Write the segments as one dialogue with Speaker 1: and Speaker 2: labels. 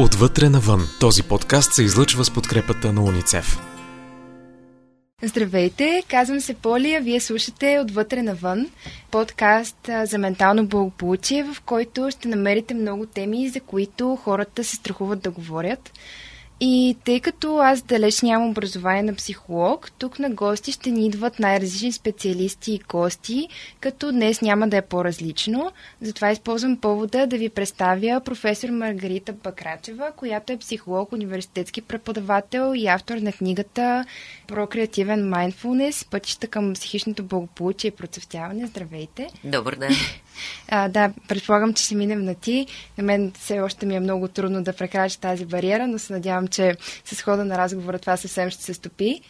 Speaker 1: Отвътре навън. Този подкаст се излъчва с подкрепата на уницев.
Speaker 2: Здравейте, казвам се Полия, вие слушате Отвътре навън, подкаст за ментално благополучие, в който ще намерите много теми, за които хората се страхуват да говорят. И тъй като аз далеч нямам образование на психолог, тук на гости ще ни идват най-различни специалисти и гости, като днес няма да е по-различно. Затова използвам повода да ви представя професор Маргарита Бакрачева, която е психолог, университетски преподавател и автор на книгата Про креативен mindfulness, пътища към психичното благополучие и процъфтяване. Здравейте!
Speaker 3: Добър ден!
Speaker 2: А, да, предполагам, че ще минем на ти. На мен все още ми е много трудно да прекрача тази бариера, но се надявам, че с хода на разговора това съвсем ще се стопи.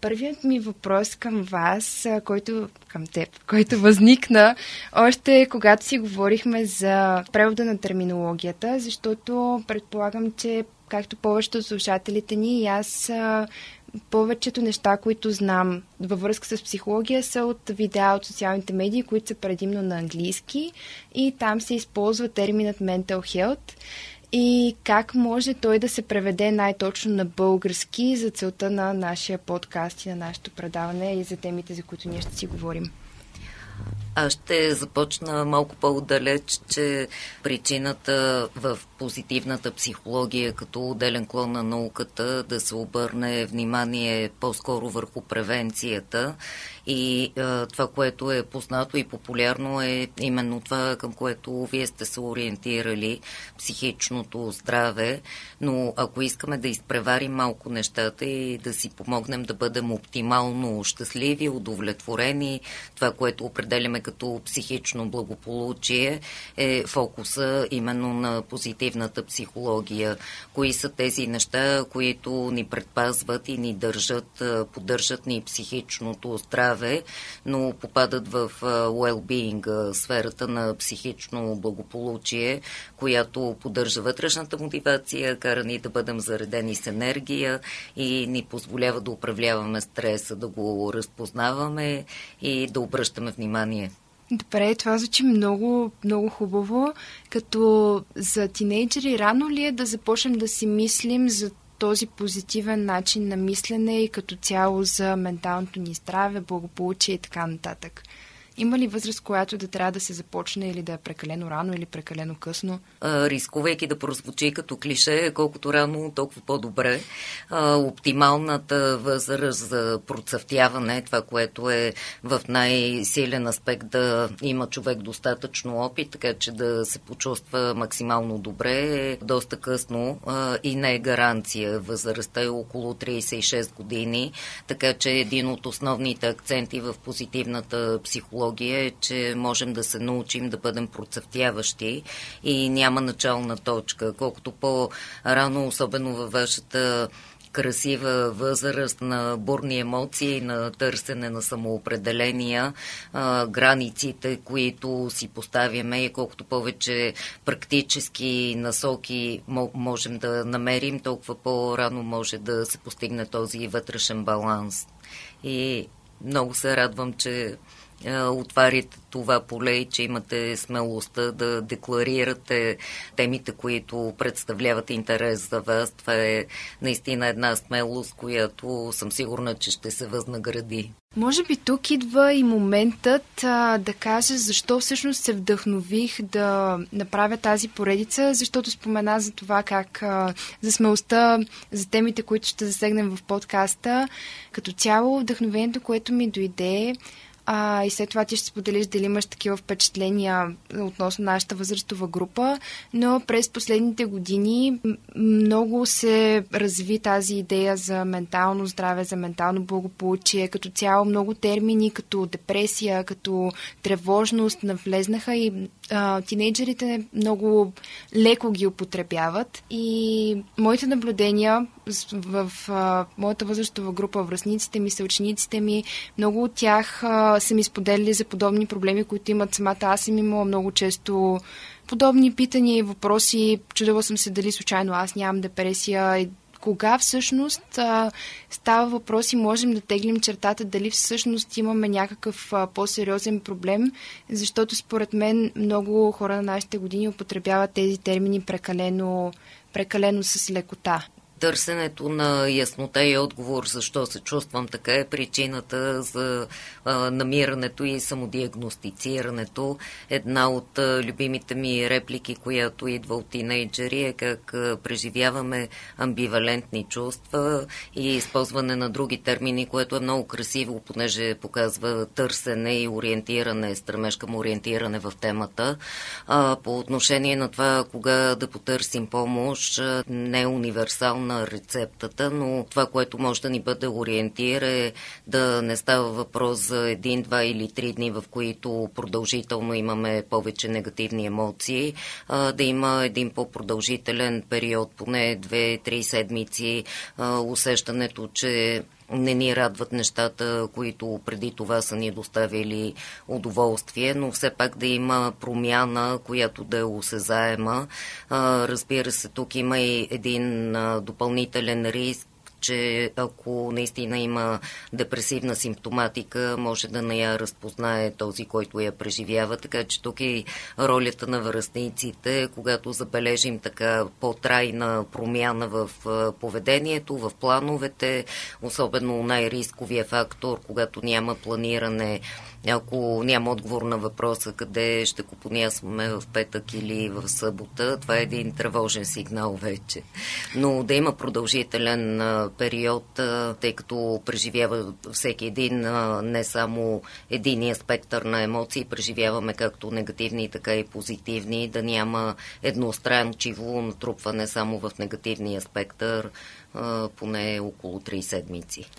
Speaker 2: Първият ми въпрос към вас, който, към теб, който възникна още когато си говорихме за превода на терминологията, защото предполагам, че както повечето от слушателите ни и аз повечето неща, които знам във връзка с психология, са от видеа от социалните медии, които са предимно на английски и там се използва терминът mental health и как може той да се преведе най-точно на български за целта на нашия подкаст и на нашето предаване и за темите, за които ние ще си говорим.
Speaker 3: Аз ще започна малко по-отдалеч, че причината в позитивната психология като отделен клон на науката да се обърне внимание по-скоро върху превенцията и а, това, което е познато и популярно е именно това, към което вие сте се ориентирали, психичното здраве. Но ако искаме да изпреварим малко нещата и да си помогнем да бъдем оптимално щастливи, удовлетворени, това, което определяме като психично благополучие, е фокуса именно на позитивната психология. Кои са тези неща, които ни предпазват и ни държат, поддържат ни психичното здраве но попадат в well-being, сферата на психично благополучие, която поддържа вътрешната мотивация, кара ни да бъдем заредени с енергия и ни позволява да управляваме стреса, да го разпознаваме и да обръщаме внимание.
Speaker 2: Добре, това звучи много, много хубаво. Като за тинейджери рано ли е да започнем да си мислим за този позитивен начин на мислене и като цяло за менталното ни здраве, благополучие и така нататък. Има ли възраст, която да трябва да се започне или да е прекалено рано или прекалено късно?
Speaker 3: Рискувайки да прозвучи като клише, колкото рано, толкова по-добре. Оптималната възраст за процъфтяване, това, което е в най-силен аспект да има човек достатъчно опит, така че да се почувства максимално добре, е доста късно и не е гаранция. Възрастта е около 36 години, така че един от основните акценти в позитивната психология психология е, че можем да се научим да бъдем процъфтяващи и няма начална точка. Колкото по-рано, особено във вашата красива възраст на бурни емоции, на търсене на самоопределения, границите, които си поставяме и колкото повече практически насоки можем да намерим, толкова по-рано може да се постигне този вътрешен баланс. И много се радвам, че отварите това поле и че имате смелостта да декларирате темите, които представляват интерес за вас. Това е наистина една смелост, която съм сигурна, че ще се възнагради.
Speaker 2: Може би тук идва и моментът а, да кажа защо всъщност се вдъхнових да направя тази поредица, защото спомена за това как а, за смелостта, за темите, които ще засегнем в подкаста. Като цяло вдъхновението, което ми дойде а, и след това ти ще споделиш дали имаш такива впечатления относно нашата възрастова група, но през последните години много се разви тази идея за ментално здраве, за ментално благополучие, като цяло много термини, като депресия, като тревожност навлезнаха и тинейджерите много леко ги употребяват и моите наблюдения в, а, моята възрастова група, връзниците ми, съучениците ми, много от тях а, са ми споделили за подобни проблеми, които имат самата. Аз съм имала много често подобни питания и въпроси. Чудила съм се дали случайно аз нямам депресия и кога всъщност а, става въпрос и можем да теглим чертата дали всъщност имаме някакъв а, по-сериозен проблем, защото според мен много хора на нашите години употребяват тези термини прекалено прекалено с лекота
Speaker 3: търсенето на яснота и отговор защо се чувствам така е причината за а, намирането и самодиагностицирането. Една от а, любимите ми реплики, която идва от тинейджери е как а, преживяваме амбивалентни чувства и използване на други термини, което е много красиво, понеже показва търсене и ориентиране, стремеж към ориентиране в темата. А, по отношение на това, кога да потърсим помощ, не е универсална на рецептата, но това, което може да ни бъде ориентир е да не става въпрос за един, два или три дни, в които продължително имаме повече негативни емоции, а, да има един по-продължителен период, поне две-три седмици, а, усещането, че не ни радват нещата, които преди това са ни доставили удоволствие, но все пак да има промяна, която да е осезаема. Разбира се, тук има и един допълнителен риск, че ако наистина има депресивна симптоматика, може да не я разпознае този, който я преживява. Така че тук е ролята на връзниците, когато забележим така по-трайна промяна в поведението, в плановете, особено най-рисковия фактор, когато няма планиране ако няма отговор на въпроса къде ще купонясваме в петък или в събота, това е един тревожен сигнал вече. Но да има продължителен период, тъй като преживява всеки един, не само единия спектър на емоции, преживяваме както негативни, така и позитивни, да няма едностранчиво натрупване само в негативния спектър, поне около 3 седмици.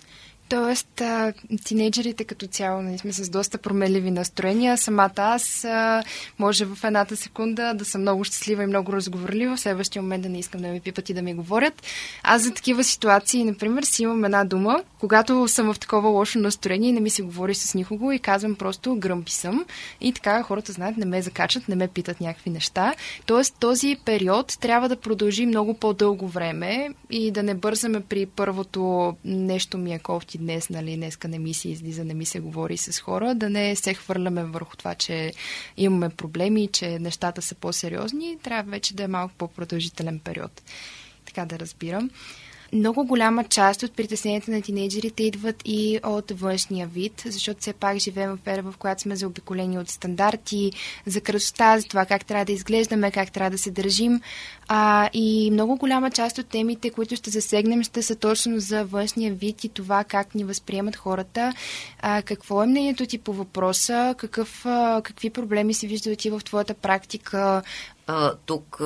Speaker 2: Тоест, а, тинейджерите като цяло нали, сме с доста промеливи настроения. Самата аз а, може в едната секунда да съм много щастлива и много разговорлива, в следващия момент да не искам да ми пипат и да ми говорят. Аз за такива ситуации, например, си имам една дума, когато съм в такова лошо настроение и не ми се говори с никого и казвам просто гръмпи съм. И така хората знаят, не ме закачат, не ме питат някакви неща. Тоест, този период трябва да продължи много по-дълго време и да не бързаме при първото нещо ми е кофти днес, нали, днеска не ми се излиза, не ми се говори с хора, да не се хвърляме върху това, че имаме проблеми, че нещата са по-сериозни, трябва вече да е малко по-продължителен период. Така да разбирам много голяма част от притесненията на тинейджерите идват и от външния вид, защото все пак живеем в ера, в която сме заобиколени от стандарти за красота, за това как трябва да изглеждаме, как трябва да се държим. А, и много голяма част от темите, които ще засегнем, ще са точно за външния вид и това как ни възприемат хората. А, какво е мнението ти по въпроса? Какъв, а, какви проблеми си виждал ти в твоята практика?
Speaker 3: А, тук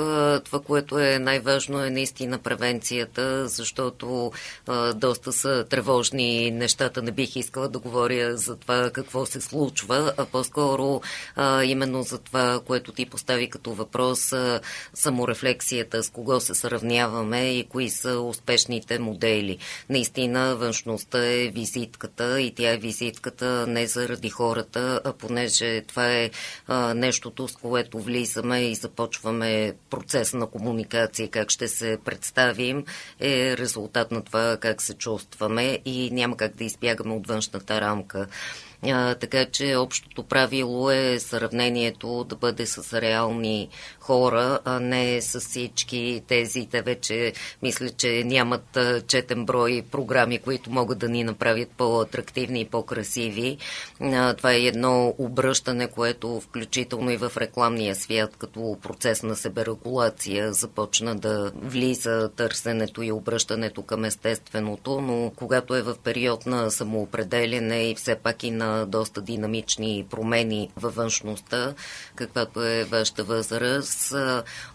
Speaker 3: това, което е най-важно е наистина превенцията, защото а, доста са тревожни нещата. Не бих искала да говоря за това какво се случва, а по-скоро а, именно за това, което ти постави като въпрос, а, саморефлексията, с кого се сравняваме и кои са успешните модели. Наистина външността е визитката и тя е визитката не заради хората, а понеже това е а, нещото, с което влизаме и започваме започваме процес на комуникация, как ще се представим, е резултат на това как се чувстваме и няма как да избягаме от външната рамка. А, така че общото правило е сравнението да бъде с реални хора, а не с всички тези. Те вече мисля, че нямат четен брой програми, които могат да ни направят по-атрактивни и по-красиви. Това е едно обръщане, което включително и в рекламния свят, като процес на себерегулация, започна да влиза търсенето и обръщането към естественото, но когато е в период на самоопределене и все пак и на доста динамични промени във външността, каквато е вашата възраст.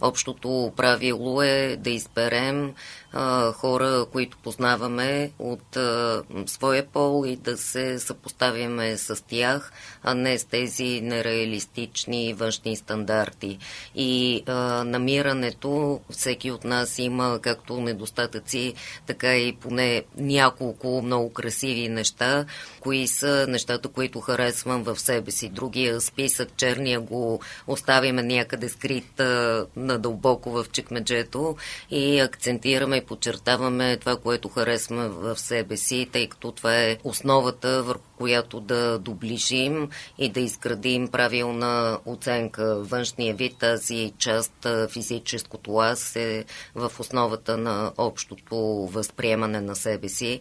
Speaker 3: Общото правило е да изберем хора, които познаваме от своя пол и да се съпоставяме с тях, а не с тези нереалистични външни стандарти. И намирането, всеки от нас има както недостатъци, така и поне няколко много красиви неща, кои са нещата, нещата, които харесвам в себе си. Другия списък, черния, го оставяме някъде скрит надълбоко в чекмеджето и акцентираме и подчертаваме това, което харесваме в себе си, тъй като това е основата, върху която да доближим и да изградим правилна оценка. Външния вид, тази част, физическото аз е в основата на общото възприемане на себе си,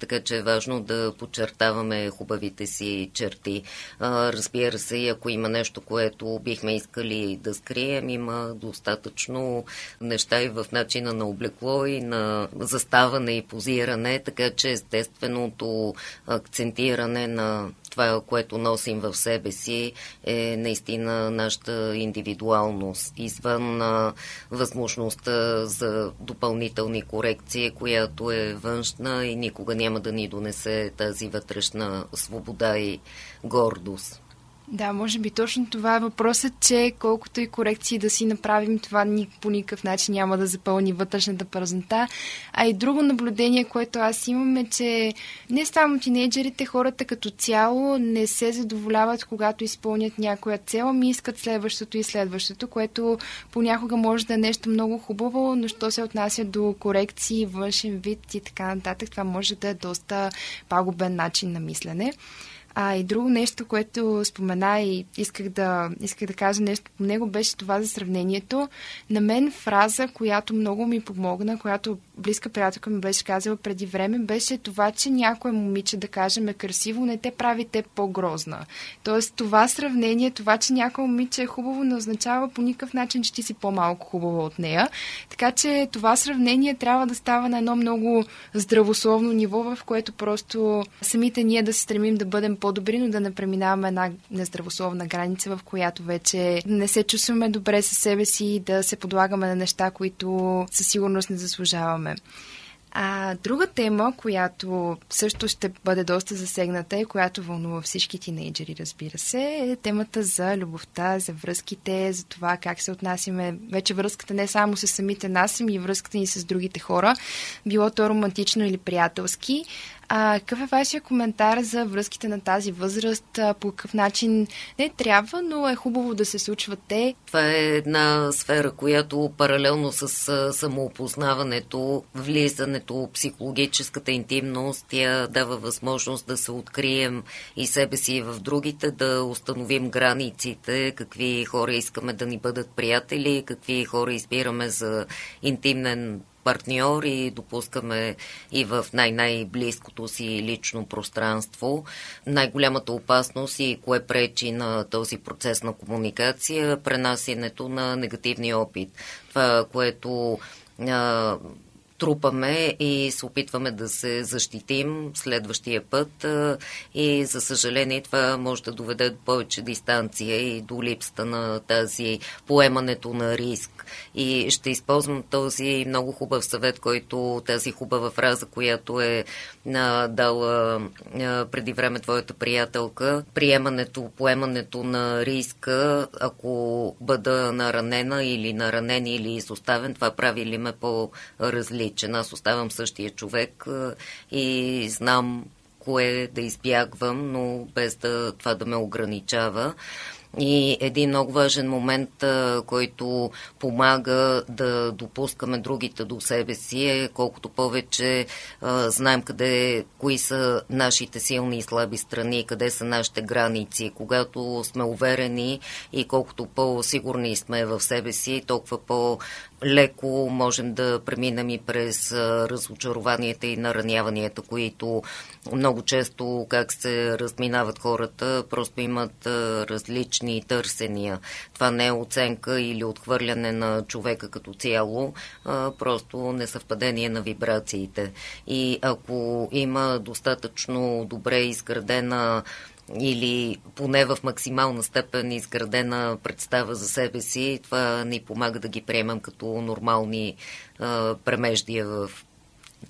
Speaker 3: така че е важно да подчертаваме хубавите си черти. А, разбира се, ако има нещо, което бихме искали да скрием, има достатъчно неща и в начина на облекло и на заставане и позиране, така че естественото акцентиране на това, което носим в себе си, е наистина нашата индивидуалност, извън а, възможността за допълнителни корекции, която е външна и никога няма да ни донесе тази вътрешна свобода и гордост.
Speaker 2: Да, може би точно това е въпросът, че колкото и корекции да си направим, това ни по никакъв начин няма да запълни вътрешната празнота. А и друго наблюдение, което аз имам е, че не само тинейджерите, хората като цяло не се задоволяват, когато изпълнят някоя цел, ами искат следващото и следващото, което понякога може да е нещо много хубаво, но що се отнася до корекции, външен вид и така нататък, това може да е доста пагубен начин на мислене. А и друго нещо, което спомена и исках да, исках да кажа нещо по него, беше това за сравнението. На мен фраза, която много ми помогна, която близка приятелка ми беше казала преди време, беше това, че някое момиче, да кажем, е красиво, не те прави те по-грозна. Тоест това сравнение, това, че някое момиче е хубаво, не означава по никакъв начин, че ти си по-малко хубава от нея. Така че това сравнение трябва да става на едно много здравословно ниво, в което просто самите ние да се стремим да бъдем по-добри, но да не преминаваме една нездравословна граница, в която вече не се чувстваме добре със себе си и да се подлагаме на неща, които със сигурност не заслужаваме. А друга тема, която също ще бъде доста засегната и която вълнува всички тинейджери, разбира се, е темата за любовта, за връзките, за това как се отнасяме. Вече връзката не само с самите нас, ами и връзката ни с другите хора, било то романтично или приятелски. А, какъв е вашия коментар за връзките на тази възраст? По какъв начин не трябва, но е хубаво да се случват те?
Speaker 3: Това е една сфера, която паралелно с самоопознаването, влизането, психологическата интимност, тя дава възможност да се открием и себе си и в другите, да установим границите, какви хора искаме да ни бъдат приятели, какви хора избираме за интимен партньор и допускаме и в най-най-близкото си лично пространство. Най-голямата опасност и кое пречи на този процес на комуникация, пренасенето на негативния опит. Това, което а, трупаме и се опитваме да се защитим следващия път и за съжаление това може да доведе до повече дистанция и до липсата на тази поемането на риск. И ще използвам този много хубав съвет, който тази хубава фраза, която е дала преди време твоята приятелка. Приемането, поемането на риска, ако бъда наранена или наранен или изоставен, това прави ли ме по-различен. Аз оставам същия човек а, и знам кое да избягвам, но без да това да ме ограничава. И един много важен момент, който помага да допускаме другите до себе си е колкото повече знаем къде, кои са нашите силни и слаби страни, къде са нашите граници. Когато сме уверени и колкото по-сигурни сме в себе си, толкова по- леко можем да преминем и през разочарованията и нараняванията, които много често как се разминават хората, просто имат различни търсения. Това не е оценка или отхвърляне на човека като цяло, просто несъвпадение на вибрациите. И ако има достатъчно добре изградена или поне в максимална степен изградена представа за себе си, това ни помага да ги приемам като нормални а, премеждия в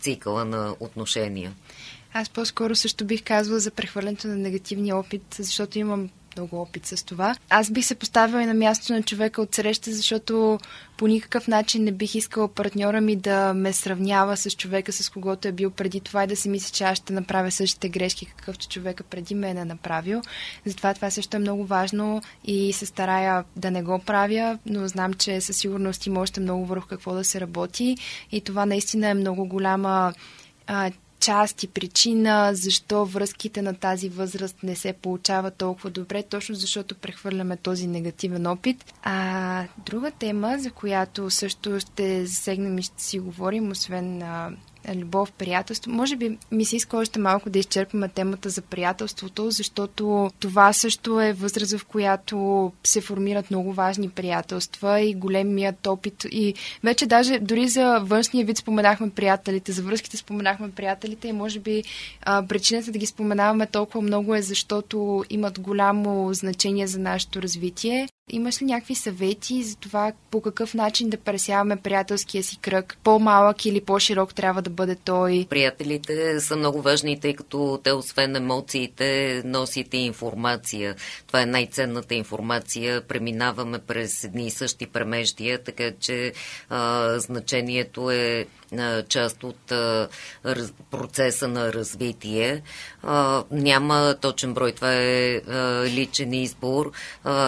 Speaker 3: цикъла на отношения.
Speaker 2: Аз по-скоро също бих казвала за прехвърлянето на негативния опит, защото имам много опит с това. Аз бих се поставила и на място на човека от среща, защото по никакъв начин не бих искала партньора ми да ме сравнява с човека, с когото е бил преди това и да си мисли, че аз ще направя същите грешки, какъвто човека преди мен е направил. Затова това също е много важно и се старая да не го правя, но знам, че със сигурност има още много върху какво да се работи и това наистина е много голяма а, част и причина защо връзките на тази възраст не се получават толкова добре, точно защото прехвърляме този негативен опит. А друга тема, за която също ще засегнем и ще си говорим, освен любов, приятелство. Може би ми се иска още малко да изчерпаме темата за приятелството, защото това също е възраст, в която се формират много важни приятелства и големият опит. И вече даже дори за външния вид споменахме приятелите, за връзките споменахме приятелите и може би а, причината да ги споменаваме толкова много е защото имат голямо значение за нашето развитие. Имаш ли някакви съвети за това по какъв начин да пресяваме приятелския си кръг? По-малък или по-широк трябва да бъде той?
Speaker 3: Приятелите са много важни, тъй като те освен емоциите носите информация. Това е най-ценната информация. Преминаваме през едни и същи премеждия, така че а, значението е част от процеса на развитие. Няма точен брой, това е личен избор.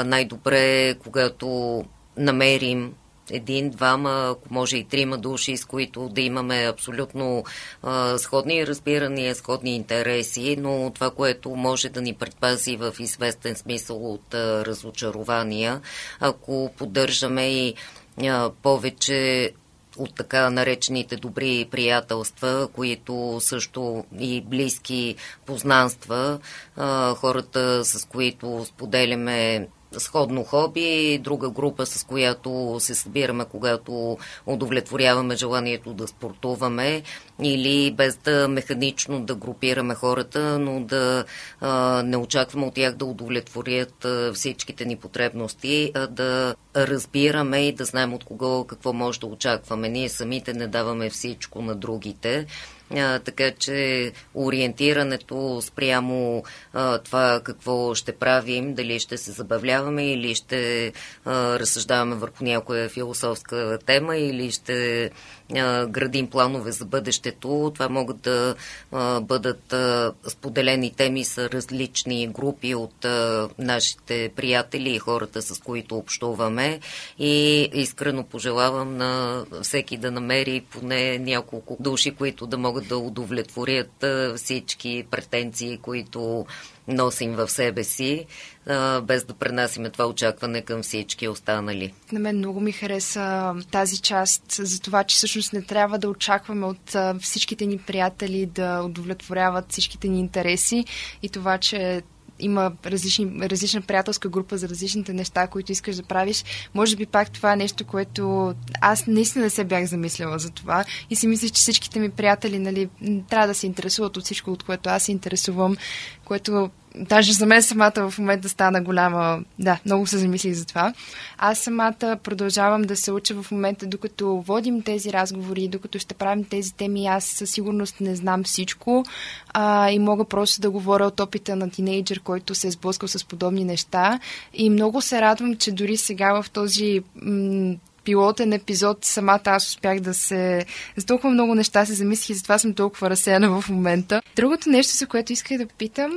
Speaker 3: Най-добре е, когато намерим един, двама, ако може и трима души, с които да имаме абсолютно а, сходни разбирания, сходни интереси, но това, което може да ни предпази в известен смисъл от а, разочарования, ако поддържаме и а, повече от така наречените добри приятелства, които също и близки познанства, хората с които споделяме сходно хоби, друга група, с която се събираме, когато удовлетворяваме желанието да спортуваме или без да механично да групираме хората, но да а, не очакваме от тях да удовлетворят а, всичките ни потребности, а да разбираме и да знаем от кого какво може да очакваме. Ние самите не даваме всичко на другите а, така че ориентирането спрямо а, това какво ще правим, дали ще се забавляваме или ще а, разсъждаваме върху някоя философска тема или ще а, градим планове за бъдещето. Това могат да а, бъдат а, споделени теми с различни групи от а, нашите приятели и хората, с които общуваме. И искрено пожелавам на всеки да намери поне няколко души, които да могат да удовлетворят всички претенции, които носим в себе си, без да пренасиме това очакване към всички останали.
Speaker 2: На мен много ми хареса тази част за това, че всъщност не трябва да очакваме от всичките ни приятели да удовлетворяват всичките ни интереси и това, че има различни, различна приятелска група за различните неща, които искаш да правиш. Може би пак това е нещо, което аз наистина не се бях замисляла за това и си мисля, че всичките ми приятели нали, трябва да се интересуват от всичко, от което аз се интересувам, което даже за мен самата в момента стана голяма... Да, много се замислих за това. Аз самата продължавам да се уча в момента, докато водим тези разговори, докато ще правим тези теми, аз със сигурност не знам всичко а, и мога просто да говоря от опита на тинейджър, който се е сблъскал с подобни неща. И много се радвам, че дори сега в този м- пилотен епизод самата аз успях да се... За толкова много неща се замислих и затова съм толкова разсеяна в момента. Другото нещо, за което исках да питам,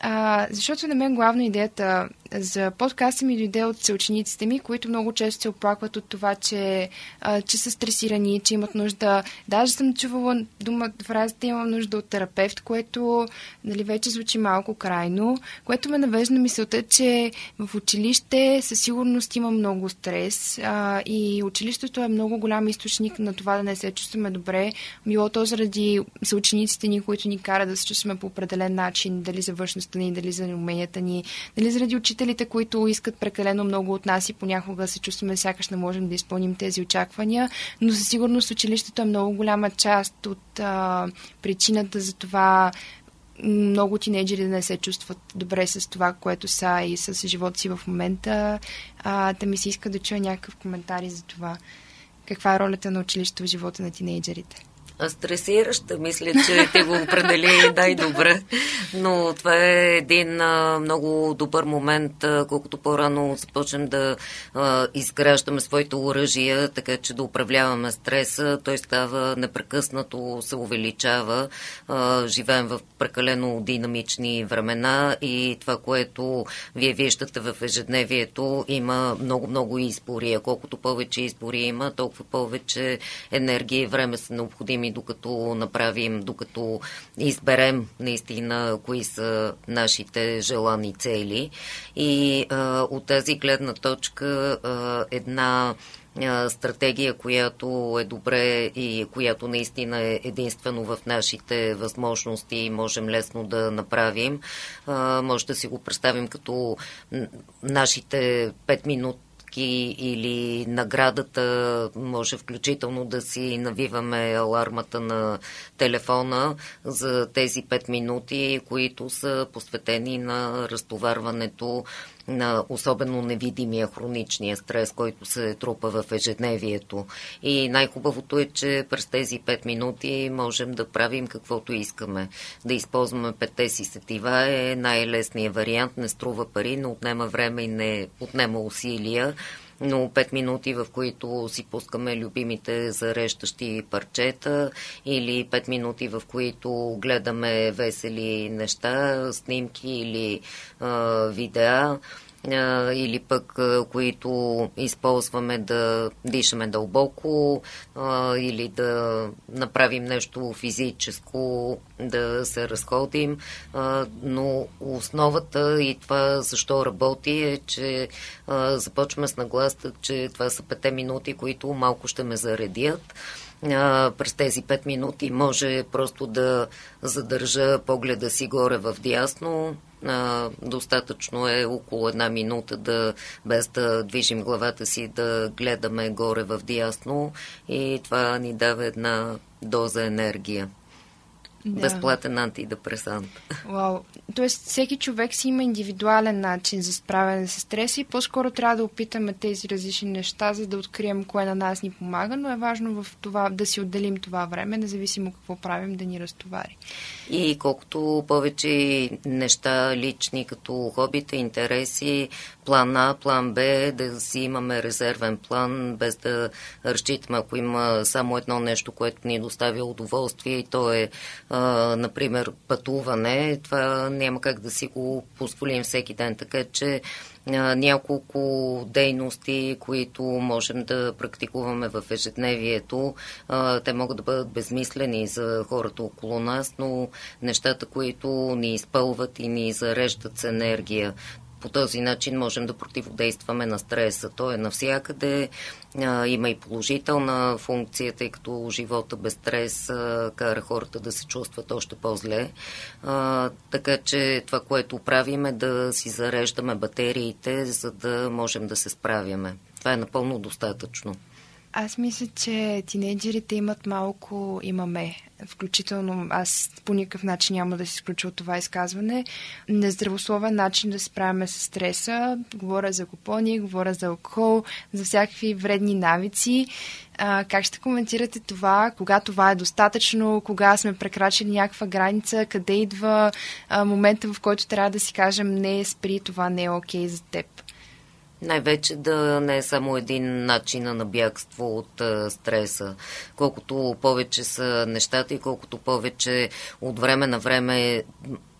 Speaker 2: а, защото на мен главна идеята за подкаста ми дойде от съучениците ми, които много често се оплакват от това, че, а, че са стресирани, че имат нужда. Даже съм чувала дума, фразата имам нужда от терапевт, което нали, вече звучи малко крайно, което ме навежда на мисълта, че в училище със сигурност има много стрес а, и училището е много голям източник на това да не се чувстваме добре. Било то заради съучениците ни, които ни карат да се чувстваме по определен начин, дали за външността ни, дали за уменията ни, дали заради учителите учителите, които искат прекалено много от нас и понякога се чувстваме сякаш не можем да изпълним тези очаквания, но със сигурност училището е много голяма част от а, причината за това много тинейджери да не се чувстват добре с това, което са и с живота си в момента. А, да ми се иска да чуя някакъв коментар за това. Каква е ролята на училището в живота на тинейджерите?
Speaker 3: Стресираща, мисля, че те го определи най-добре. Но това е един а, много добър момент, а, колкото по-рано започнем да а, изграждаме своите оръжия, така че да управляваме стреса. Той става непрекъснато, се увеличава. А, живеем в прекалено динамични времена и това, което вие виждате в ежедневието, има много-много избори. А колкото повече избори има, толкова повече енергия и време са необходими думи, докато направим, докато изберем наистина кои са нашите желани цели. И а, от тази гледна точка а, една стратегия, която е добре и която наистина е единствено в нашите възможности и можем лесно да направим. Може да си го представим като нашите 5 минути стъпки или наградата, може включително да си навиваме алармата на телефона за тези 5 минути, които са посветени на разтоварването на особено невидимия хроничния стрес, който се трупа в ежедневието. И най-хубавото е, че през тези 5 минути можем да правим каквото искаме. Да използваме петте си сетива е най-лесният вариант, не струва пари, не отнема време и не отнема усилия но 5 минути, в които си пускаме любимите зарещащи парчета или 5 минути, в които гледаме весели неща, снимки или а, видеа или пък които използваме да дишаме дълбоко или да направим нещо физическо, да се разходим. Но основата и това защо работи е, че започваме с нагласта, че това са пете минути, които малко ще ме заредят през тези 5 минути може просто да задържа погледа си горе в дясно, а, достатъчно е около една минута да, без да движим главата си, да гледаме горе в дясно и това ни дава една доза енергия. Да. Безплатен антидепресант.
Speaker 2: Вау. Тоест, всеки човек си има индивидуален начин за справяне с стрес и по-скоро трябва да опитаме тези различни неща, за да открием кое на нас ни помага, но е важно в това да си отделим това време, независимо какво правим, да ни разтовари.
Speaker 3: И колкото повече неща лични, като хобите, интереси, план А, план Б, да си имаме резервен план, без да разчитаме, ако има само едно нещо, което ни доставя удоволствие и то е, а, например, пътуване, това няма как да си го позволим всеки ден, така че няколко дейности, които можем да практикуваме в ежедневието. Те могат да бъдат безмислени за хората около нас, но нещата, които ни изпълват и ни зареждат с енергия по този начин можем да противодействаме на стреса. Той е навсякъде, а, има и положителна функция, тъй като живота без стрес а, кара хората да се чувстват още по-зле. А, така че това, което правим е да си зареждаме батериите, за да можем да се справяме. Това е напълно достатъчно.
Speaker 2: Аз мисля, че тинейджерите имат малко имаме. Включително аз по никакъв начин няма да се изключа от това изказване. Нездравословен начин да се справяме с стреса. Говоря за купони, говоря за алкохол, за всякакви вредни навици. А, как ще коментирате това? Кога това е достатъчно? Кога сме прекрачили някаква граница? Къде идва а, момента, в който трябва да си кажем не, спри, това не е окей okay за теб?
Speaker 3: Най-вече да не е само един начин на бягство от а, стреса. Колкото повече са нещата и колкото повече от време на време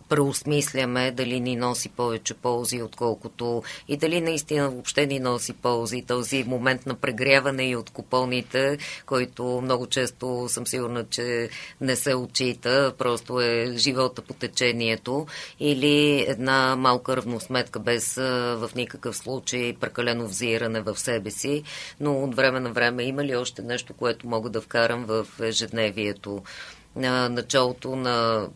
Speaker 3: преосмисляме дали ни носи повече ползи, отколкото и дали наистина въобще ни носи ползи. Този момент на прегряване и от купоните, който много често съм сигурна, че не се отчита, просто е живота по течението или една малка равносметка без в никакъв случай прекалено взиране в себе си, но от време на време има ли още нещо, което мога да вкарам в ежедневието? На началото на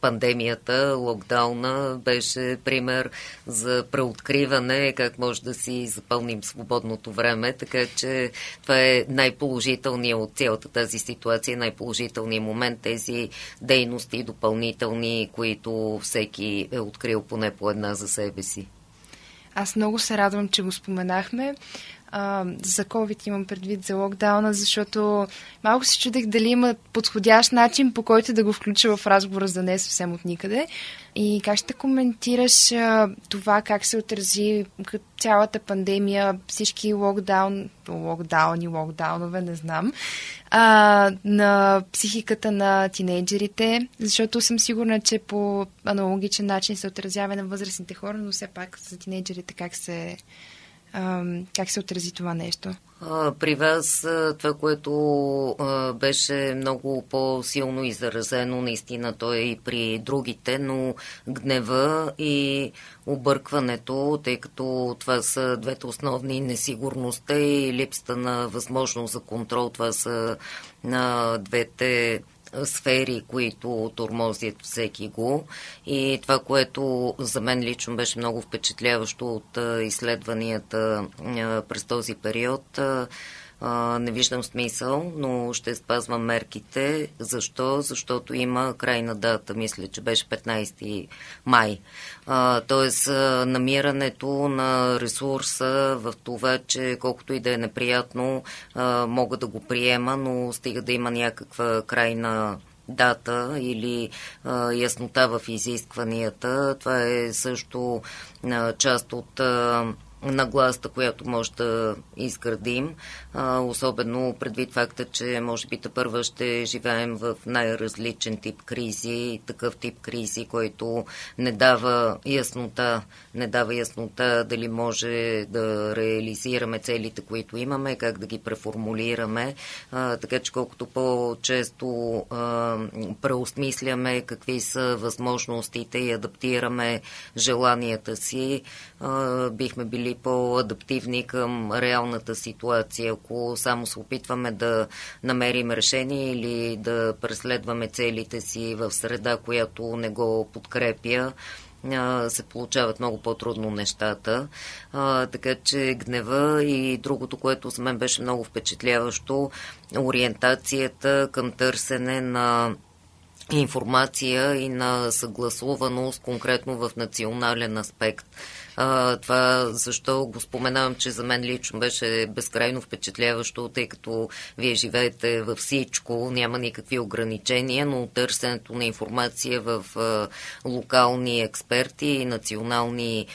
Speaker 3: пандемията, локдауна беше пример за преоткриване, как може да си запълним свободното време, така че това е най-положителният от цялата тази ситуация, най-положителният момент, тези дейности допълнителни, които всеки е открил поне по една за себе си.
Speaker 2: Аз много се радвам, че го споменахме. А, за COVID имам предвид за локдауна, защото малко се чудех дали има подходящ начин, по който да го включа в разговора за не съвсем от никъде. И как ще коментираш а, това, как се отрази цялата пандемия, всички локдаун, локдауни, локдаунове, не знам, а, на психиката на тинейджерите, защото съм сигурна, че по аналогичен начин се отразява на възрастните хора, но все пак за тинейджерите как се как се отрази това нещо?
Speaker 3: При вас това, което беше много по-силно изразено, наистина то е и при другите, но гнева и объркването, тъй като това са двете основни несигурността и липсата на възможност за контрол, това са на двете сфери, които тормозят всеки го. И това, което за мен лично беше много впечатляващо от изследванията през този период, а, не виждам смисъл, но ще спазвам мерките. Защо? Защото има крайна дата, мисля, че беше 15 май. А, тоест, намирането на ресурса в това, че колкото и да е неприятно, а, мога да го приема, но стига да има някаква крайна дата или а, яснота в изискванията. Това е също а, част от а, нагласта, която може да изградим, особено предвид факта, че може би първа ще живеем в най-различен тип кризи, такъв тип кризи, който не дава яснота, не дава яснота дали може да реализираме целите, които имаме, как да ги преформулираме, така че колкото по-често преосмисляме какви са възможностите и адаптираме желанията си, бихме били по-адаптивни към реалната ситуация. Ако само се опитваме да намерим решение или да преследваме целите си в среда, която не го подкрепя, се получават много по-трудно нещата. А, така че гнева и другото, което за мен беше много впечатляващо, ориентацията към търсене на информация и на съгласуваност конкретно в национален аспект. А, това защо го споменавам, че за мен лично беше безкрайно впечатляващо, тъй като вие живеете във всичко, няма никакви ограничения, но търсенето на информация в а, локални експерти и национални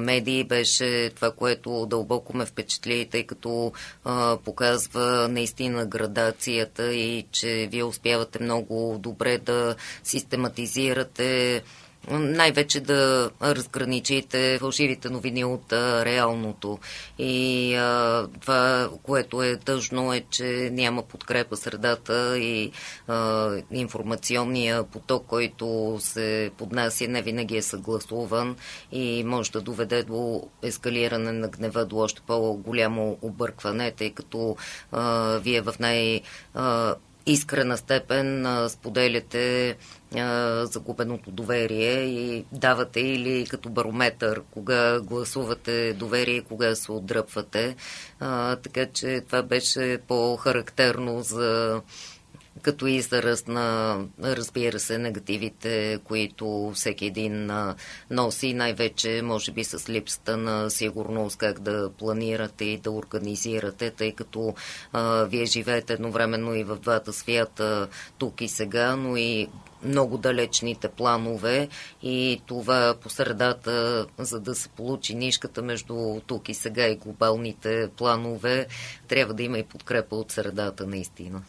Speaker 3: медии беше това, което дълбоко ме впечатли, тъй като а, показва наистина градацията и че вие успявате много добре да систематизирате най-вече да разграничите фалшивите новини от а, реалното. И а, това, което е тъжно е, че няма подкрепа средата и а, информационния поток, който се поднася, не винаги е съгласуван и може да доведе до ескалиране на гнева, до още по-голямо объркване, тъй като а, вие в най- а, искрена степен а, споделяте загубеното доверие и давате или като барометър кога гласувате доверие и кога се отдръпвате. А, така че това беше по-характерно за като израз на, разбира се, негативите, които всеки един носи, най-вече, може би, с липсата на сигурност, как да планирате и да организирате, тъй като а, вие живеете едновременно и в двата свята, тук и сега, но и много далечните планове и това по средата, за да се получи нишката между тук и сега и глобалните планове, трябва да има и подкрепа от средата наистина.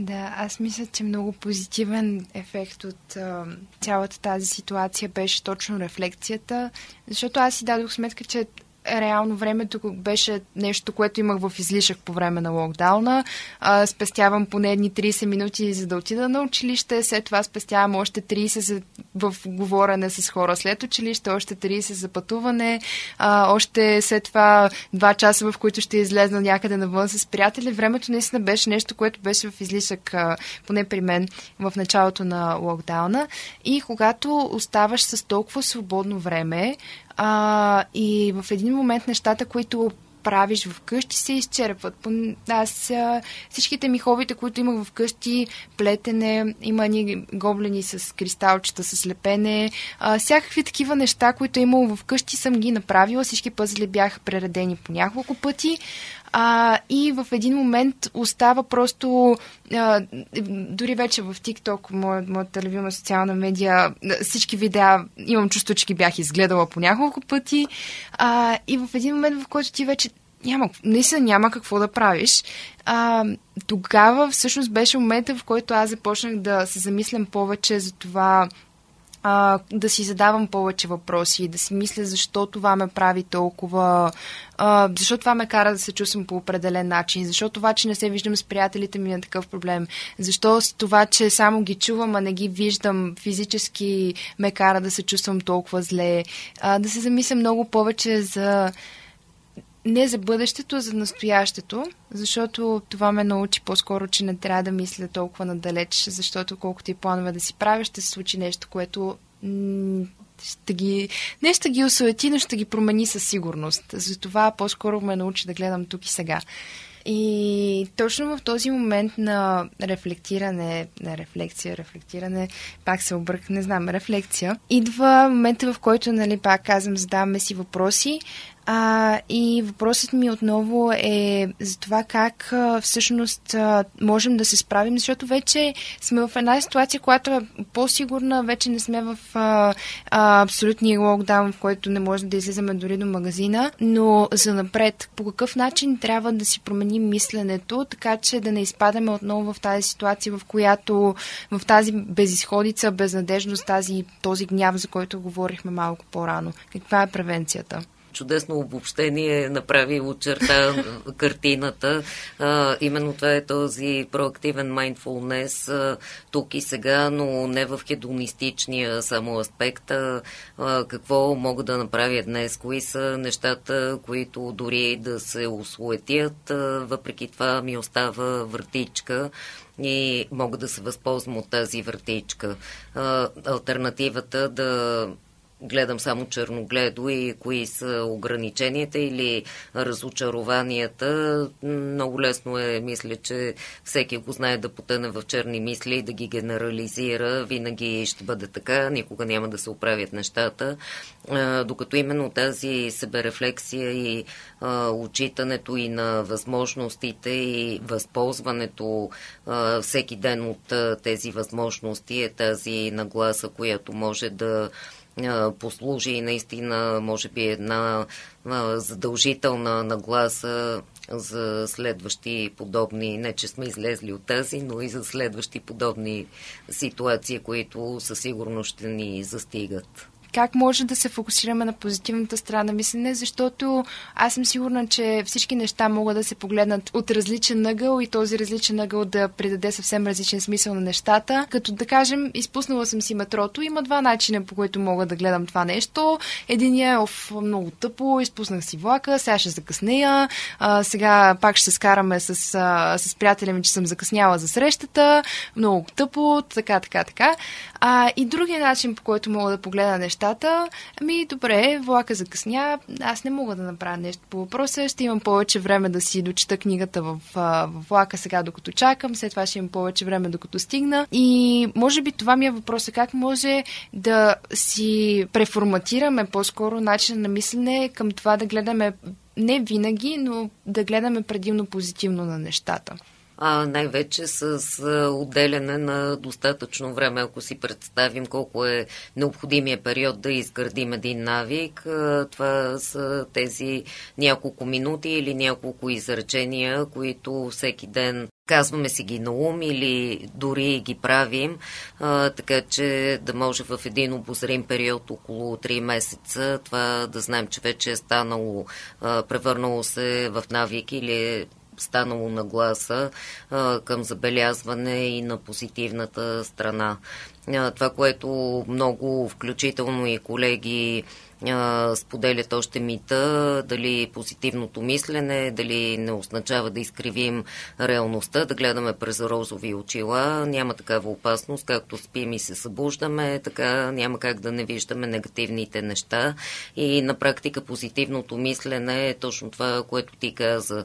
Speaker 2: Да, аз мисля, че много позитивен ефект от а, цялата тази ситуация беше точно рефлекцията, защото аз си дадох сметка, че реално времето беше нещо, което имах в излишък по време на локдауна. А, спестявам поне едни 30 минути за да отида на училище, след това спестявам още 30 за, в говорене с хора след училище, още 30 за пътуване, а, още след това 2 часа, в които ще излезна някъде навън с приятели. Времето наистина беше нещо, което беше в излишък, а, поне при мен, в началото на локдауна. И когато оставаш с толкова свободно време, а, и в един момент нещата, които правиш вкъщи, се изчерпват. Аз всичките ми хобита, които имах вкъщи, плетене, има ни гоблени с кристалчета, с лепене, а, всякакви такива неща, които е вкъщи, съм ги направила. Всички пъзли бяха прередени по няколко пъти. А, и в един момент остава просто, а, дори вече в TikTok, моя, моята любима социална медия, всички видеа, имам чувство, че ги бях изгледала по няколко пъти. А, и в един момент, в който ти вече няма, наистина няма какво да правиш. А, тогава всъщност беше момента, в който аз започнах да се замислям повече за това а, да си задавам повече въпроси, да си мисля защо това ме прави толкова, а, защо това ме кара да се чувствам по определен начин, защо това, че не се виждам с приятелите ми е такъв проблем, защо това, че само ги чувам, а не ги виждам физически ме кара да се чувствам толкова зле, а, да се замисля много повече за не за бъдещето, а за настоящето, защото това ме научи по-скоро, че не трябва да мисля толкова надалеч, защото колкото и планове да си правя, ще се случи нещо, което ще ги, не ще ги осуети, но ще ги промени със сигурност. Затова по-скоро ме научи да гледам тук и сега. И точно в този момент на рефлектиране, на рефлексия, рефлектиране, пак се обърк, не знам, рефлекция, идва момента, в който, нали, пак казвам, задаваме си въпроси, а, и въпросът ми отново е за това как а, всъщност а, можем да се справим, защото вече сме в една ситуация, която е по-сигурна, вече не сме в а, а, абсолютния локдаун, в който не можем да излизаме дори до магазина, но за напред, по какъв начин трябва да си променим мисленето, така че да не изпадаме отново в тази ситуация, в която в тази безисходица, безнадежност, тази, този гняв, за който говорихме малко по-рано. Каква е превенцията?
Speaker 3: Чудесно обобщение направи, очерта картината. А, именно това е този проактивен mindfulness а, тук и сега, но не в хедонистичния само аспект. А, какво мога да направя днес? Кои са нещата, които дори да се осуетят, а, въпреки това ми остава въртичка и мога да се възползвам от тази въртичка. А, альтернативата да гледам само черногледо и кои са ограниченията или разочарованията. Много лесно е, мисля, че всеки го знае да потъне в черни мисли и да ги генерализира. Винаги ще бъде така, никога няма да се оправят нещата. Докато именно тази себерефлексия и отчитането и на възможностите и възползването всеки ден от тези възможности е тази нагласа, която може да послужи наистина, може би, една задължителна нагласа за следващи подобни, не че сме излезли от тази, но и за следващи подобни ситуации, които със сигурност ще ни застигат
Speaker 2: как може да се фокусираме на позитивната страна мислене, защото аз съм сигурна, че всички неща могат да се погледнат от различен ъгъл и този различен ъгъл да придаде съвсем различен смисъл на нещата. Като да кажем, изпуснала съм си метрото, има два начина по които мога да гледам това нещо. Единият е оф, много тъпо, изпуснах си влака, сега ще закъснея, а, сега пак ще се скараме с, а, с приятеля ми, че съм закъсняла за срещата, много тъпо, така, така, така. А, и другия начин, по който мога да погледна нещата, ами добре, влака закъсня, аз не мога да направя нещо по въпроса, ще имам повече време да си дочита книгата в, в влака сега, докато чакам, след това ще имам повече време, докато стигна. И може би това ми е въпросът, как може да си преформатираме по-скоро начин на мислене към това да гледаме не винаги, но да гледаме предимно позитивно на нещата
Speaker 3: а най-вече с отделяне на достатъчно време, ако си представим колко е необходимия период да изградим един навик. Това са тези няколко минути или няколко изречения, които всеки ден казваме си ги на ум или дори ги правим, така че да може в един обозрим период около 3 месеца това да знаем, че вече е станало, превърнало се в навик или е станало нагласа а, към забелязване и на позитивната страна. А, това, което много, включително и колеги споделят още мита, дали позитивното мислене, дали не означава да изкривим реалността, да гледаме през розови очила. Няма такава опасност, както спим и се събуждаме, така няма как да не виждаме негативните неща. И на практика позитивното мислене е точно това, което ти каза.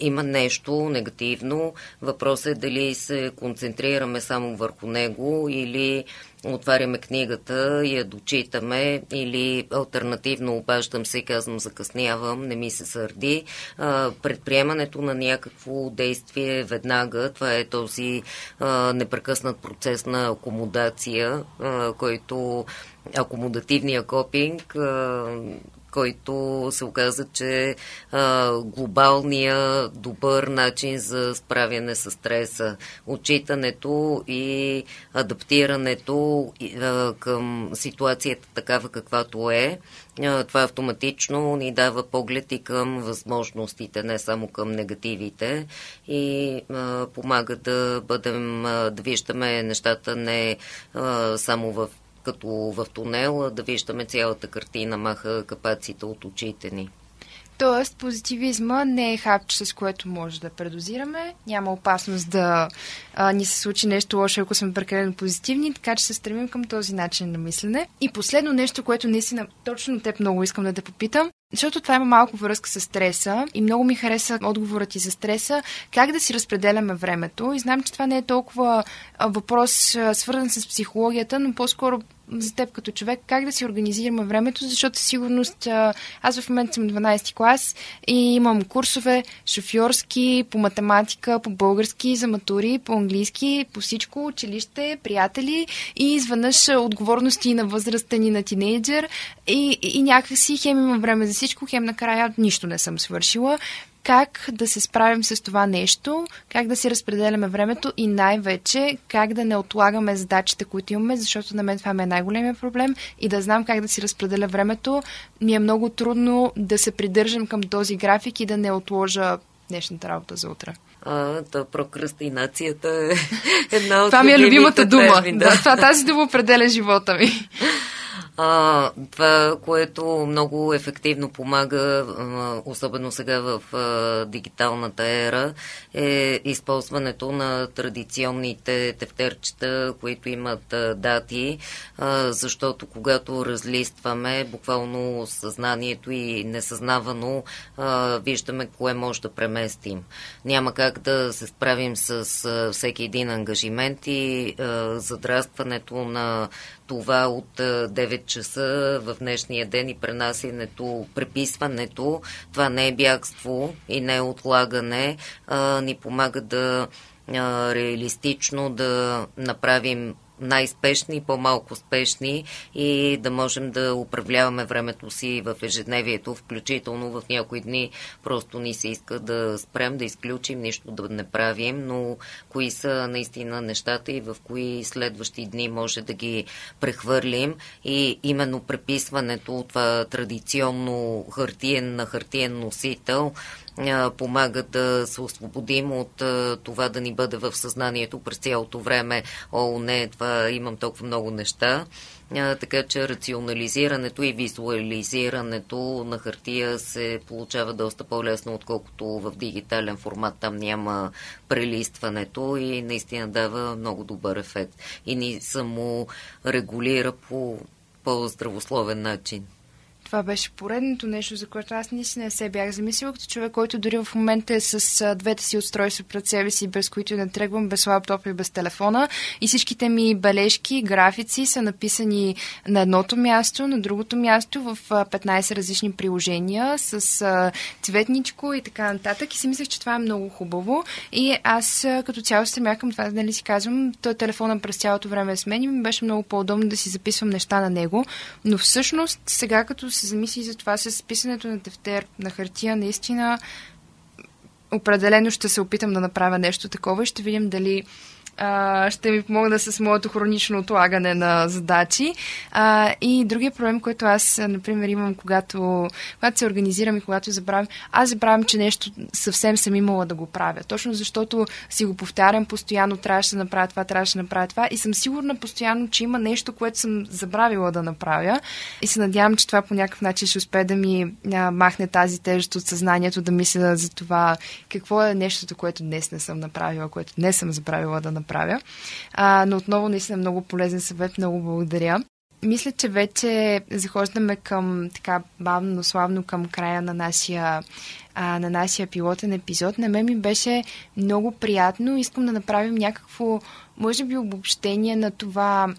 Speaker 3: Има нещо негативно. Въпросът е дали се концентрираме само върху него или отваряме книгата и я дочитаме или альтернативно обаждам се и казвам закъснявам, не ми се сърди. Предприемането на някакво действие веднага, това е този непрекъснат процес на акомодация, който акомодативния копинг който се оказа, че а, глобалния добър начин за справяне с стреса, отчитането и адаптирането а, към ситуацията такава каквато е, а, това автоматично ни дава поглед и към възможностите, не само към негативите и а, помага да бъдем, а, да виждаме нещата не а, само в като в тунела, да виждаме цялата картина, маха капаците от очите ни.
Speaker 2: Тоест, позитивизма не е хапче, с което може да предозираме. Няма опасност да а, ни се случи нещо лошо, ако сме прекалено позитивни, така че се стремим към този начин на мислене. И последно нещо, което наистина точно теб много искам да те попитам, защото това има малко връзка с стреса и много ми хареса отговорът ти за стреса, как да си разпределяме времето. И знам, че това не е толкова въпрос свързан с психологията, но по-скоро за теб като човек, как да си организираме времето, защото със сигурност аз в момента съм 12 клас и имам курсове шофьорски, по математика, по български, за матури, по английски, по всичко, училище, приятели и изведнъж отговорности на възрастен и на тинейджър. И, и някакси хем имам време за всичко, хем накрая нищо не съм свършила. Как да се справим с това нещо, как да си разпределяме времето? И най-вече как да не отлагаме задачите, които имаме, защото на мен това ми е най-големия проблем. И да знам как да си разпределя времето. Ми е много трудно да се придържам към този график и да не отложа днешната работа за утре.
Speaker 3: А, то прокрастинацията е една от
Speaker 2: Това ми е любимата дума. Да. Това, тази дума определя живота ми.
Speaker 3: А, това, което много ефективно помага, особено сега в а, дигиталната ера, е използването на традиционните тефтерчета, които имат а, дати, а, защото когато разлистваме, буквално съзнанието и несъзнавано а, виждаме кое може да преместим. Няма как да се справим с всеки един ангажимент и задрастването на това от 9 часа в днешния ден и пренасенето, преписването, това не е бягство и не е отлагане, ни помага да реалистично да направим най-спешни, по-малко спешни и да можем да управляваме времето си в ежедневието, включително в някои дни просто ни се иска да спрем, да изключим, нищо да не правим, но кои са наистина нещата и в кои следващи дни може да ги прехвърлим. И именно преписването, това традиционно хартиен на хартиен носител, помага да се освободим от това да ни бъде в съзнанието през цялото време. О, не, това имам толкова много неща. така че рационализирането и визуализирането на хартия се получава доста по-лесно, отколкото в дигитален формат. Там няма прелистването и наистина дава много добър ефект. И ни само регулира по по-здравословен начин.
Speaker 2: Това беше поредното нещо, за което аз наистина не се бях замислила, като човек, който дори в момента е с двете си устройства пред себе си, без които не тръгвам, без лаптоп и без телефона. И всичките ми бележки, графици са написани на едното място, на другото място, в а, 15 различни приложения, с цветничко и така нататък. И си мислех, че това е много хубаво. И аз като цяло се към това, нали си казвам, той телефона през цялото време е с мен и ми беше много по-удобно да си записвам неща на него. Но всъщност, сега като се замисли за това с писането на тефтер на хартия, наистина определено ще се опитам да направя нещо такова и ще видим дали ще ми помогна с моето хронично отлагане на задачи. А, и другия проблем, който аз, например, имам, когато, когато се организирам и когато забравям, аз забравям, че нещо съвсем съм имала да го правя. Точно защото си го повтарям постоянно, трябваше да направя това, трябваше да направя това и съм сигурна постоянно, че има нещо, което съм забравила да направя и се надявам, че това по някакъв начин ще успее да ми а, махне тази тежест от съзнанието, да мисля за това какво е нещото, което днес не съм направила, което днес съм забравила да направя. А, но отново наистина много полезен съвет, много благодаря. Мисля, че вече захождаме към така бавно, но славно към края на нашия, а, на нашия пилотен епизод. На мен ми беше много приятно. Искам да направим някакво, може би, обобщение на това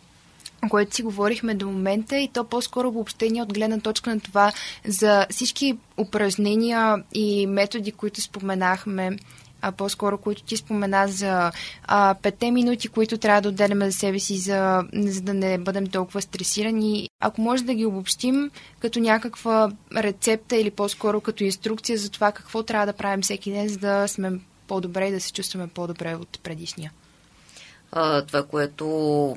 Speaker 2: което си говорихме до момента и то по-скоро обобщение от гледна точка на това за всички упражнения и методи, които споменахме а по-скоро, които ти спомена за а, петте минути, които трябва да отделяме за себе си, за, за да не бъдем толкова стресирани. Ако може да ги обобщим като някаква рецепта или по-скоро като инструкция за това какво трябва да правим всеки ден, за да сме по-добре и да се чувстваме по-добре от предишния
Speaker 3: а, това, което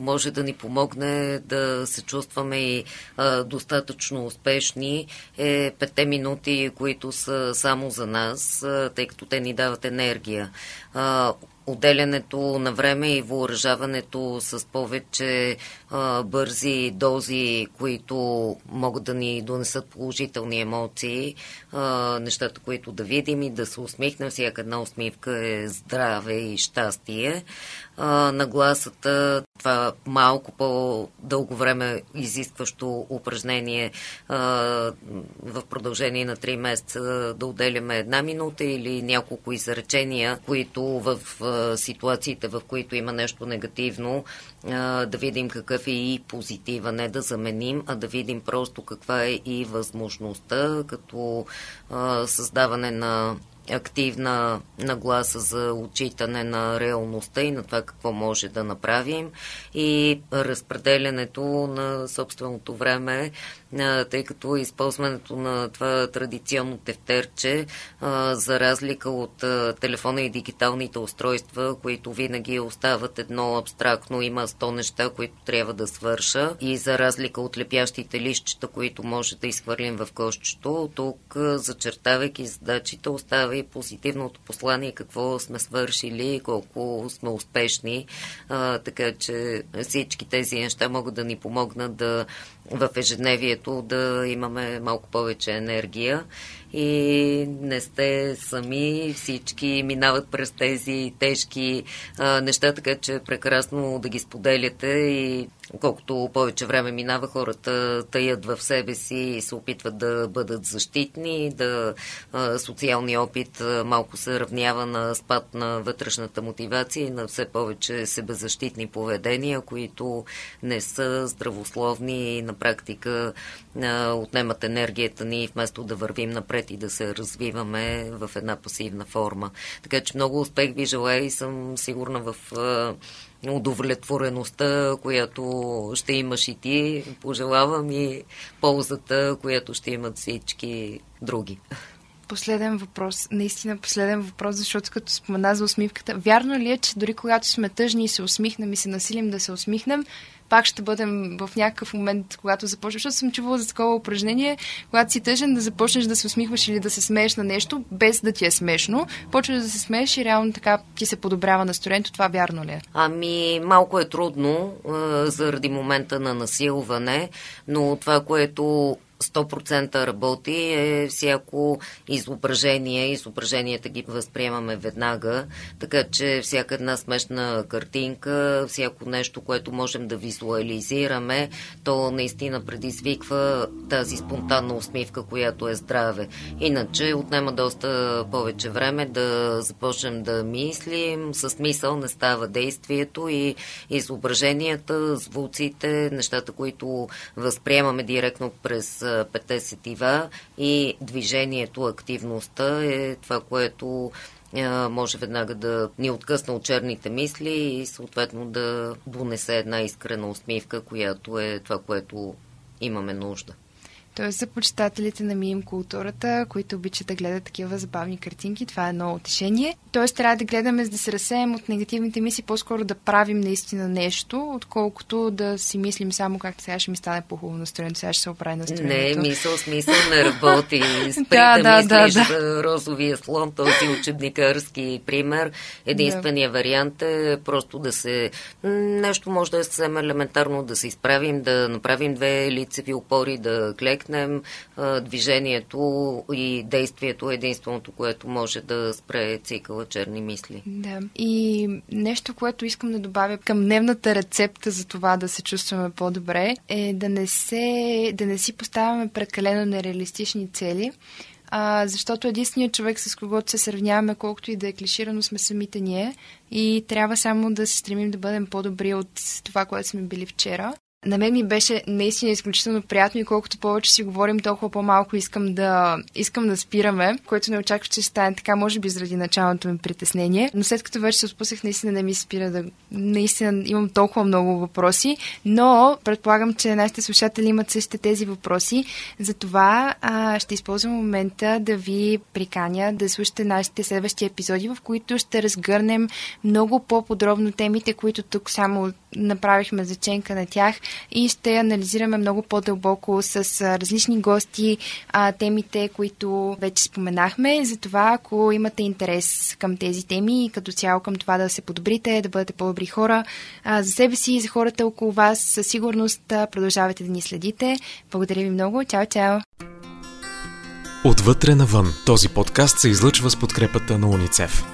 Speaker 3: може да ни помогне да се чувстваме и а, достатъчно успешни, е петте минути, които са само за нас, а, тъй като те ни дават енергия. А, отделянето на време и въоръжаването с повече а, бързи дози, които могат да ни донесат положителни емоции, а, нещата, които да видим и да се усмихнем. Всяка една усмивка е здраве и щастие. А, нагласата, това малко по-дълго време изискващо упражнение а, в продължение на 3 месеца да отделяме една минута или няколко изречения, които в ситуациите, в които има нещо негативно, да видим какъв е и позитива, не да заменим, а да видим просто каква е и възможността, като създаване на активна нагласа за отчитане на реалността и на това какво може да направим и разпределянето на собственото време, тъй като използването на това традиционно тефтерче, за разлика от телефона и дигиталните устройства, които винаги остават едно абстрактно, има сто неща, които трябва да свърша и за разлика от лепящите лищчета, които може да изхвърлим в кошчето, тук зачертавайки задачите, остава и позитивното послание, какво сме свършили, колко сме успешни. Така че всички тези неща могат да ни помогнат да в ежедневието да имаме малко повече енергия и не сте сами, всички минават през тези тежки а, неща, така че е прекрасно да ги споделяте. И колкото повече време минава, хората таят в себе си и се опитват да бъдат защитни, да социалния опит малко се равнява на спад на вътрешната мотивация и на все повече себезащитни поведения, които не са здравословни и на практика отнемат енергията ни вместо да вървим напред и да се развиваме в една пасивна форма. Така че много успех ви желая и съм сигурна в удовлетвореността, която ще имаш и ти. Пожелавам и ползата, която ще имат всички други.
Speaker 2: Последен въпрос, наистина последен въпрос, защото като спомена за усмивката, вярно ли е, че дори когато сме тъжни и се усмихнем и се насилим да се усмихнем, пак ще бъдем в някакъв момент, когато започнеш, защото съм чувала за такова упражнение, когато си тъжен да започнеш да се усмихваш или да се смееш на нещо, без да ти е смешно, почваш да се смееш и реално така ти се подобрява настроението. Това вярно ли е?
Speaker 3: Ами, малко е трудно заради момента на насилване, но това, което 100% работи е всяко изображение. Изображенията ги възприемаме веднага, така че всяка една смешна картинка, всяко нещо, което можем да визуализираме, то наистина предизвиква тази спонтанна усмивка, която е здраве. Иначе отнема доста повече време да започнем да мислим. С мисъл не става действието и изображенията, звуците, нещата, които възприемаме директно през петте сетива и движението, активността е това, което може веднага да ни откъсна от черните мисли и съответно да донесе една искрена усмивка, която е това, което имаме нужда.
Speaker 2: Тоест за почитателите на мим културата, които обичат да гледат такива забавни картинки, това е едно утешение. Тоест трябва да гледаме, за да се разсеем от негативните мисли, по-скоро да правим наистина нещо, отколкото да си мислим само как сега ще ми стане по-хубаво настроението, сега ще се оправи настроението.
Speaker 3: Не, мисъл, смисъл не работи. Спри да, да, мислиш да, да. розовия слон, този учебникарски пример. Единственият да. вариант е просто да се... Нещо може да е съвсем елементарно да се изправим, да направим две лицеви опори, да клекнем. Движението и действието е единственото, което може да спре цикъла черни мисли.
Speaker 2: Да. И нещо, което искам да добавя към дневната рецепта за това да се чувстваме по-добре, е да не, се, да не си поставяме прекалено нереалистични цели, а, защото единственият човек, с когото се сравняваме, колкото и да е клиширано, сме самите ние и трябва само да се стремим да бъдем по-добри от това, което сме били вчера. На мен ми беше наистина изключително приятно и колкото повече си говорим, толкова по-малко искам да, искам да спираме, което не очаквах, че ще стане така, може би заради началното ми притеснение. Но след като вече се отпуснах, наистина не ми спира да... Наистина имам толкова много въпроси, но предполагам, че нашите слушатели имат същите тези въпроси. Затова а, ще използвам момента да ви приканя да слушате нашите следващи епизоди, в които ще разгърнем много по-подробно темите, които тук само направихме заченка на тях и ще анализираме много по-дълбоко с различни гости а, темите, които вече споменахме. Затова, ако имате интерес към тези теми и като цяло към това да се подобрите, да бъдете по-добри хора а, за себе си и за хората около вас, със сигурност продължавайте да ни следите. Благодаря ви много. Чао, чао!
Speaker 1: Отвътре навън. Този подкаст се излъчва с подкрепата на уницев.